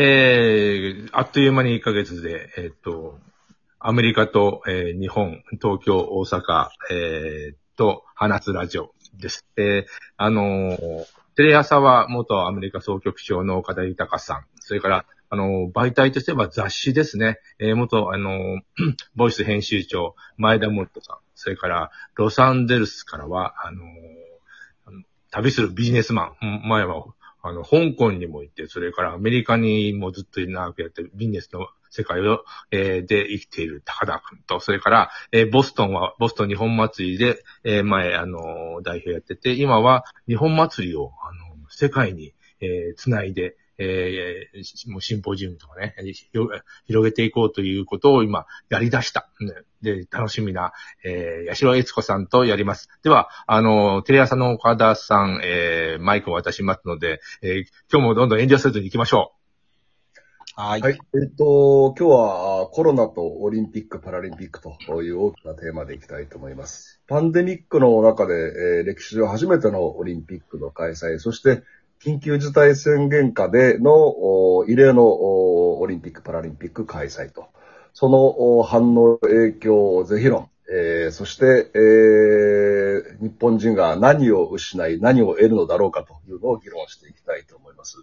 えー、あっという間に1ヶ月で、えーっと、アメリカと、えー日本、東京、大阪、えーと、放つラジオです。えーあのーテレ朝は元アメリカ総局長の岡田豊さん、それから、あのー媒体としては雑誌ですね。えー元、あのー ボイス編集長、前田森人さん、それから、ロサンゼルスからは、あのー旅するビジネスマン、前は、あの、香港にも行って、それからアメリカにもずっと長くやってるビジネスの世界を、えーで生きている高田君と、それから、えーボストンは、ボストン日本祭りで、えー前、あの代表やってて、今は日本祭りを、あの世界に、えーつないで、えーしもうシンポジウムとかね、広げ広げていこうということを今、やり出した。ねで、楽しみな、えー、八代悦子さんとやります。では、あの、テレ朝の岡田さん、えー、マイクを渡しますので、えー今日もどんどん遠慮せずに行きましょはい。はい。えっと、今日はあコロナとオリンピック・パラリンピックという大きなテーマでいきたいと思います。パンデミックの中で、えー歴史上初めてのオリンピックの開催、そして緊急事態宣言下での異例のオリンピック・パラリンピック開催と、その反応影響是非論、えーそして、えー日本人が何を失い、何を得るのだろうかというのを議論していきたいと思います。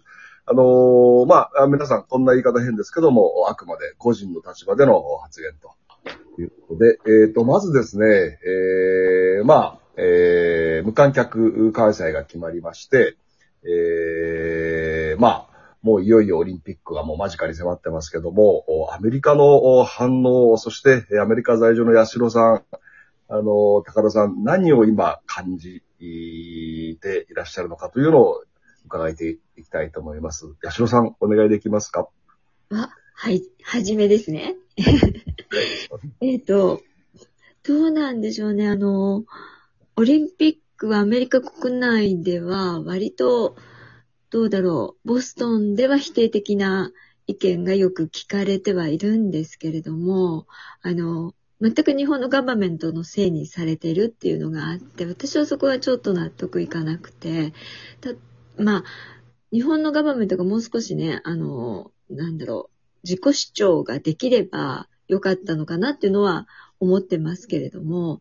あのーまあ、皆さんこんな言い方変ですけども、あくまで個人の立場での発言ということで、えっ、と、まずですね、えーまあ、えー無観客開催が決まりまして、えーまあ、もういよいよオリンピックがもう間近に迫ってますけども、おアメリカのお反応、そしてえーアメリカ在住の八代さん、あの、高田さん、何を今感じていらっしゃるのかというのを伺っていきたいと思います。八代さん、お願いできますか？あ、はい、はじめですね。えっと、どうなんでしょうね。あの、オリンピックはアメリカ国内では割と、どうだろう、ボストンでは否定的な意見がよく聞かれてはいるんですけれども、あの、全く日本のガバメントのせいにされてるっていうのがあって、私はそこはちょっと納得いかなくて、たまあ、日本のガバメントがもう少しね、あの、なんだろう、自己主張ができればよかったのかなっていうのは思ってますけれども、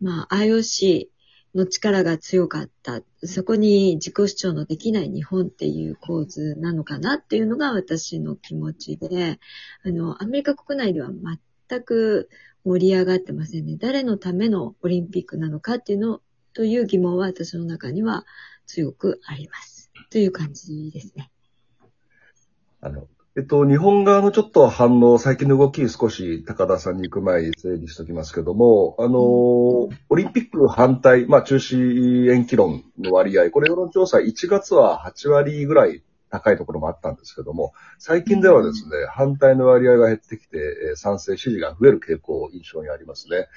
まあ、IOC の力が強かった。そこに自己主張のできない日本っていう構図なのかなっていうのが私の気持ちで、あの、アメリカ国内では全く盛り上がってませんね。誰のためのオリンピックなのかっていうの、という疑問は私の中には強くあります。という感じですね。えっと、日本側のちょっと反応、最近の動き少し高田さんに行く前に整理しておきますけども、あの、オリンピック反対、まあ中止延期論の割合、これ世論調査1月は8割ぐらい高いところもあったんですけども、最近ではですね、反対の割合が減ってきて、えー賛成支持が増える傾向、印象にありますね。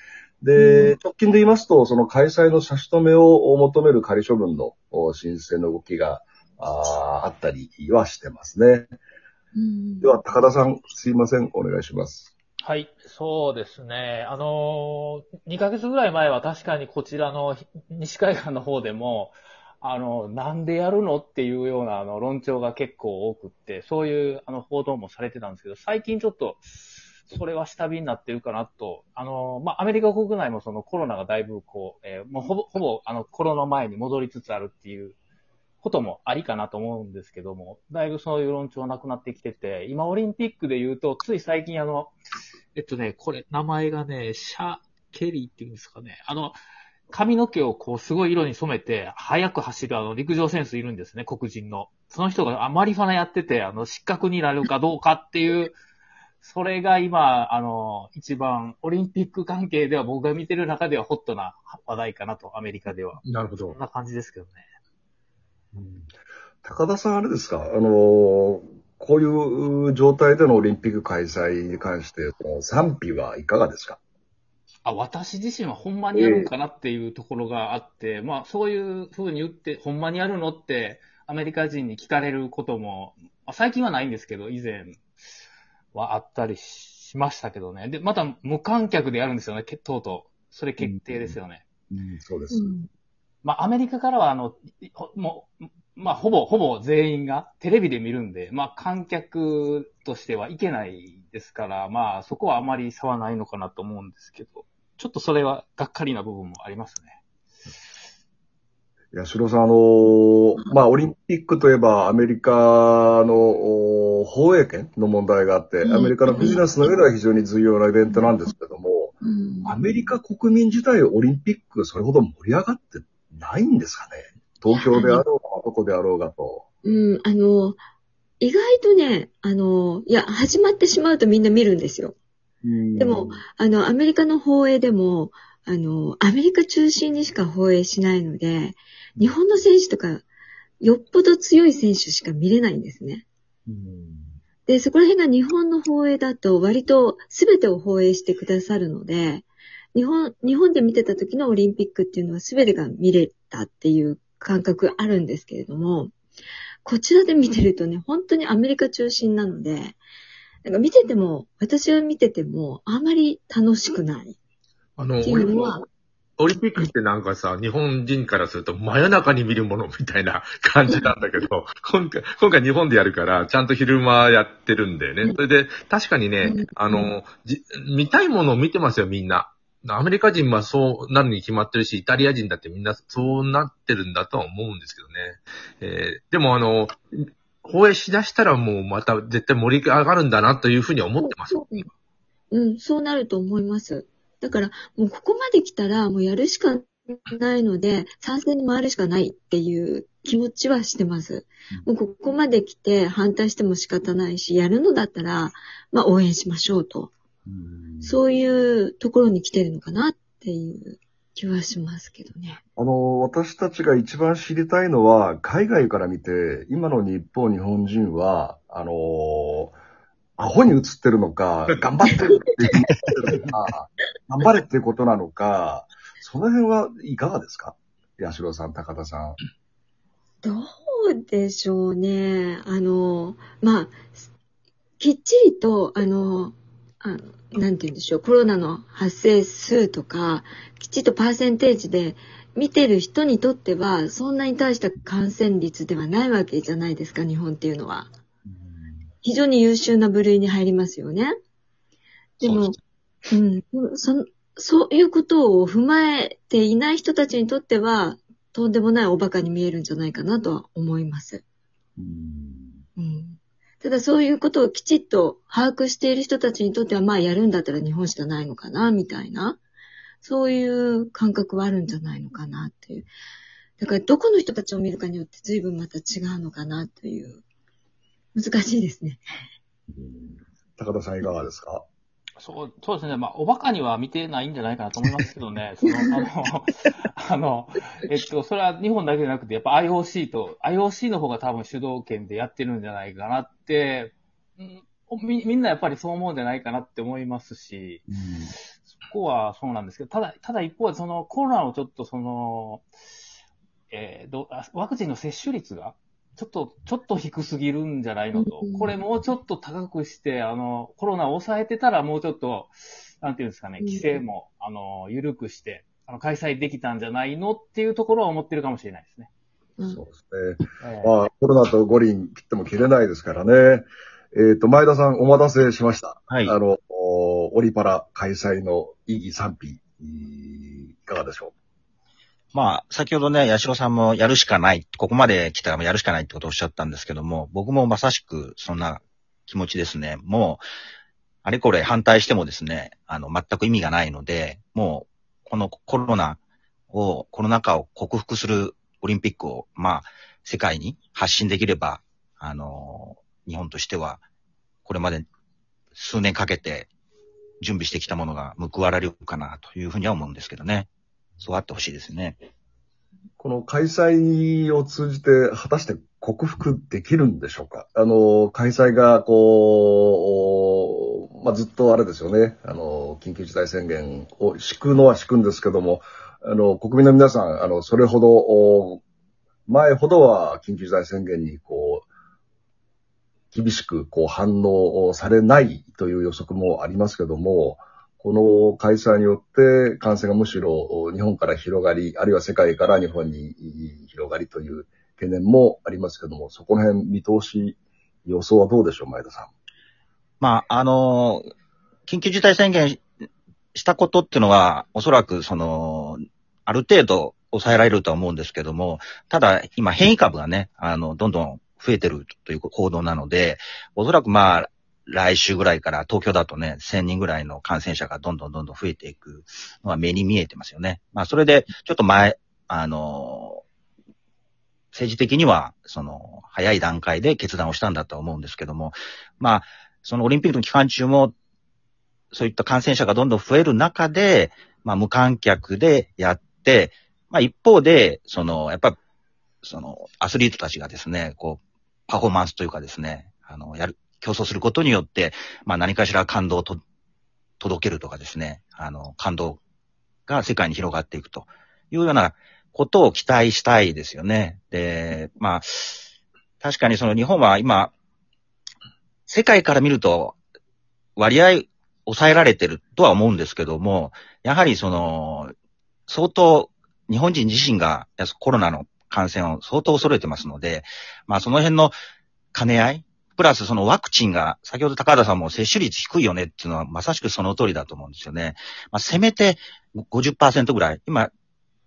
で、直近で言いますと、その開催の差し止めを求める仮処分のお申請の動きがあーあったりはしてますね。うんでは、高田さん、すいません、お願いします。はい、そうですね。あのー、2ヶ月ぐらい前は確かにこちらの西海岸の方でも、あの、なんでやるのっていうようなあの論調が結構多くって、そういうあの報道もされてたんですけど、最近ちょっと、それは下火になってるかなと、あの、まあ、アメリカ国内もそのコロナがだいぶこう、えーもうほぼ、ほぼあのコロナ前に戻りつつあるっていうこともありかなと思うんですけども、だいぶそういう論調なくなってきてて、今オリンピックで言うと、つい最近あの、えっとね、これ、名前がね、シャ・ケリーっていうんですかね。あの、髪の毛をこう、すごい色に染めて、速く走るあの、陸上選手いるんですね、黒人の。その人があマリファナやってて、あの、失格になるかどうかっていう、それが今、あの、一番、オリンピック関係では僕が見てる中ではホットな話題かなと、アメリカでは。う。なるほどそん。な感じですけどね。高田さん、あれですか、あの、こういう状態でのオリンピック開催に関して、賛否はいかがですか？あ、私自身はほんまにやるんかなっていうところがあって、まあそういうふうに言って、ほんまにやるのってアメリカ人に聞かれることも、まあ最近はないんですけど、以前はあったりしましたけどね。で、また無観客でやるんですよね、けとうとう。それ決定ですよね。うん、そうです。うんまあアメリカからはあの、ほもう、まあ、ほぼ、ほぼ全員がテレビで見るんで、まあ、観客としてはいけないですから、まあ、そこはあまり差はないのかなと思うんですけど、ちょっとそれはがっかりな部分もありますね。八代さん、あのーまあ、オリンピックといえばアメリカのお放映権の問題があって、うん。アメリカのビジネスの上では非常に重要なイベントなんですけども、うん。アメリカ国民自体オリンピックそれほど盛り上がってないんですかね東京であろうが、どこであろうがと。うん、あの、意外とね、あの、いや、始まってしまうとみんな見るんですよ。でも、あの、アメリカの放映でも、あの、アメリカ中心にしか放映しないので、日本の選手とか、よっぽど強い選手しか見れないんですね。うんで、そこら辺が日本の放映だと割と全てを放映してくださるので、日本、日本で見てた時のオリンピックっていうのは全てが見れたっていう感覚があるんですけれども、こちらで見てるとね、本当にアメリカ中心なので、なんか見てても、私は見てても、あまり楽しくないあの、っていうのは、オリンピックってなんかさ、日本人からすると真夜中に見るものみたいな 感じなんだけど、今回、今回日本でやるから、ちゃんと昼間やってるんだよね。それで、確かにねうん、あの、じ見たいものを見てますよ、みんな。アメリカ人はそうなるに決まってるし、イタリア人だってみんなそうなってるんだとは思うんですけどね。えーでもあの、放映しだしたらもうまた絶対盛り上がるんだなというふうに思ってます。そうねうん、そうなると思います。だから、もうここまで来たら、もうやるしかないので、賛成に回るしかないっていう気持ちはしてます。もうここまで来て反対しても仕方ないし、やるのだったら、まあ応援しましょうと。そういうところに来てるのかなっていう気はしますけどね。あの、私たちが一番知りたいのは、海外から見て、今の日本、日本人は、あのアホに映ってるのか、頑張ってるって言ってるのか、頑張れっていうことなのか、その辺はいかがですか？八代さん、高田さん。どうでしょうね。あの、まあ、きっちりと、あの、あなんて言うんでしょう、コロナの発生数とか、きっちりとパーセンテージで見てる人にとっては、そんなに大した感染率ではないわけじゃないですか、日本っていうのは。非常に優秀な部類に入りますよね。でも、うん、そ、そういうことを踏まえていない人たちにとっては、とんでもないおバカに見えるんじゃないかなとは思います。うん、ただそういうことをきちっと把握している人たちにとっては、まあやるんだったら日本しかないのかな、みたいな。そういう感覚はあるんじゃないのかなっていう。だからどこの人たちを見るかによって随分また違うのかなという。難しいですね。高田さんいかがですか？そう、そうですね。まあ、おバカには見てないんじゃないかなと思いますけどね。その、あの、あの、えっと、それは日本だけじゃなくて、やっぱ IOC と、IOC の方が多分主導権でやってるんじゃないかなって、うんみみんなやっぱりそう思うんじゃないかなって思いますし、そこはそうなんですけど、ただ、ただ一方でそのコロナのちょっとその、えーどワクチンの接種率が、ちょっと、ちょっと低すぎるんじゃないのとうん。これもうちょっと高くして、あの、コロナを抑えてたらもうちょっと、なんていうんですかね、うん規制も、あの、緩くして、あの、開催できたんじゃないのっていうところは思ってるかもしれないですね。うんそうですね。えーまあ、コロナと五輪切っても切れないですからね。えっ、と、前田さんお待たせしました。はい。あの、おオリパラ開催の意義賛否、いかがでしょまあ、先ほどね、八代さんもやるしかない、ここまで来たらやるしかないってことをおっしゃったんですけども、僕もまさしくそんな気持ちですね。もう、あれこれ反対してもですね、あの、全く意味がないので、もう、このコロナを、コロナ禍を克服するオリンピックを、まあ、世界に発信できれば、あの、日本としては、これまで数年かけて準備してきたものが報われるかなというふうには思うんですけどね。そうあってほしいですね。この開催を通じて果たして克服できるんでしょうか？あの、開催がこう、まあ、ずっとあれですよね。あの、緊急事態宣言を敷くのは敷くんですけども、あの、国民の皆さん、あの、それほど、前ほどは緊急事態宣言にこう、厳しくこう反応されないという予測もありますけども、この開催によって感染がむしろ日本から広がり、あるいは世界から日本に広がりという懸念もありますけども、そこら辺見通し、予想はどうでしょう、前田さん？まあ、あの、緊急事態宣言したことっていうのは、おそらく、その、ある程度抑えられるとは思うんですけども、ただ、今変異株がね、あの、どんどん増えてるという報道なので、おそらくまあ、来週ぐらいから東京だとね、1000人ぐらいの感染者がどんどんどんどん増えていくのは目に見えてますよね。まあ、それで、ちょっと前、あの、政治的には、その、早い段階で決断をしたんだと思うんですけども、まあ、そのオリンピックの期間中も、そういった感染者がどんどん増える中で、まあ、無観客でやって、まあ、一方で、その、やっぱ、その、アスリートたちがですね、こう、パフォーマンスというかですね、あの、やる、競争することによって、まあ、何かしら感動をと届けるとかですね、あの、感動が世界に広がっていくというようなことを期待したいですよね。で、まあ、確かにその日本は今、世界から見ると割合抑えられてるとは思うんですけども、やはりその、相当日本人自身がコロナの感染を相当恐れてますので、まあその辺の兼ね合い、プラスそのワクチンが、先ほど高田さんも接種率低いよねっていうのはまさしくその通りだと思うんですよね。まあせめて50%ぐらい、今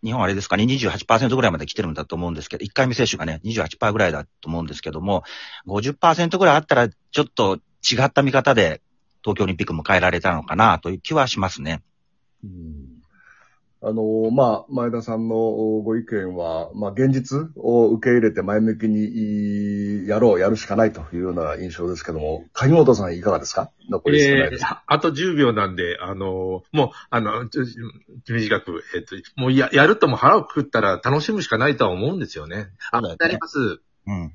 日本あれですかね、28%ぐらいまで来てるんだと思うんですけど、1回目接種がね、28%ぐらいだと思うんですけども、50%ぐらいあったら、ちょっと違った見方で東京オリンピック迎えられたのかなという気はしますね。うんあの、まあ、前田さんのご意見は、まあ、現実を受け入れて前向きにやろう、やるしかないというような印象ですけども、鍵本さんいかがですか？残り少ないです、えー、あと10秒なんで、あの、もう、あの、短く、えっ、と、もうや、やるとも腹をくくったら楽しむしかないとは思うんですよね。あ、なります。うん。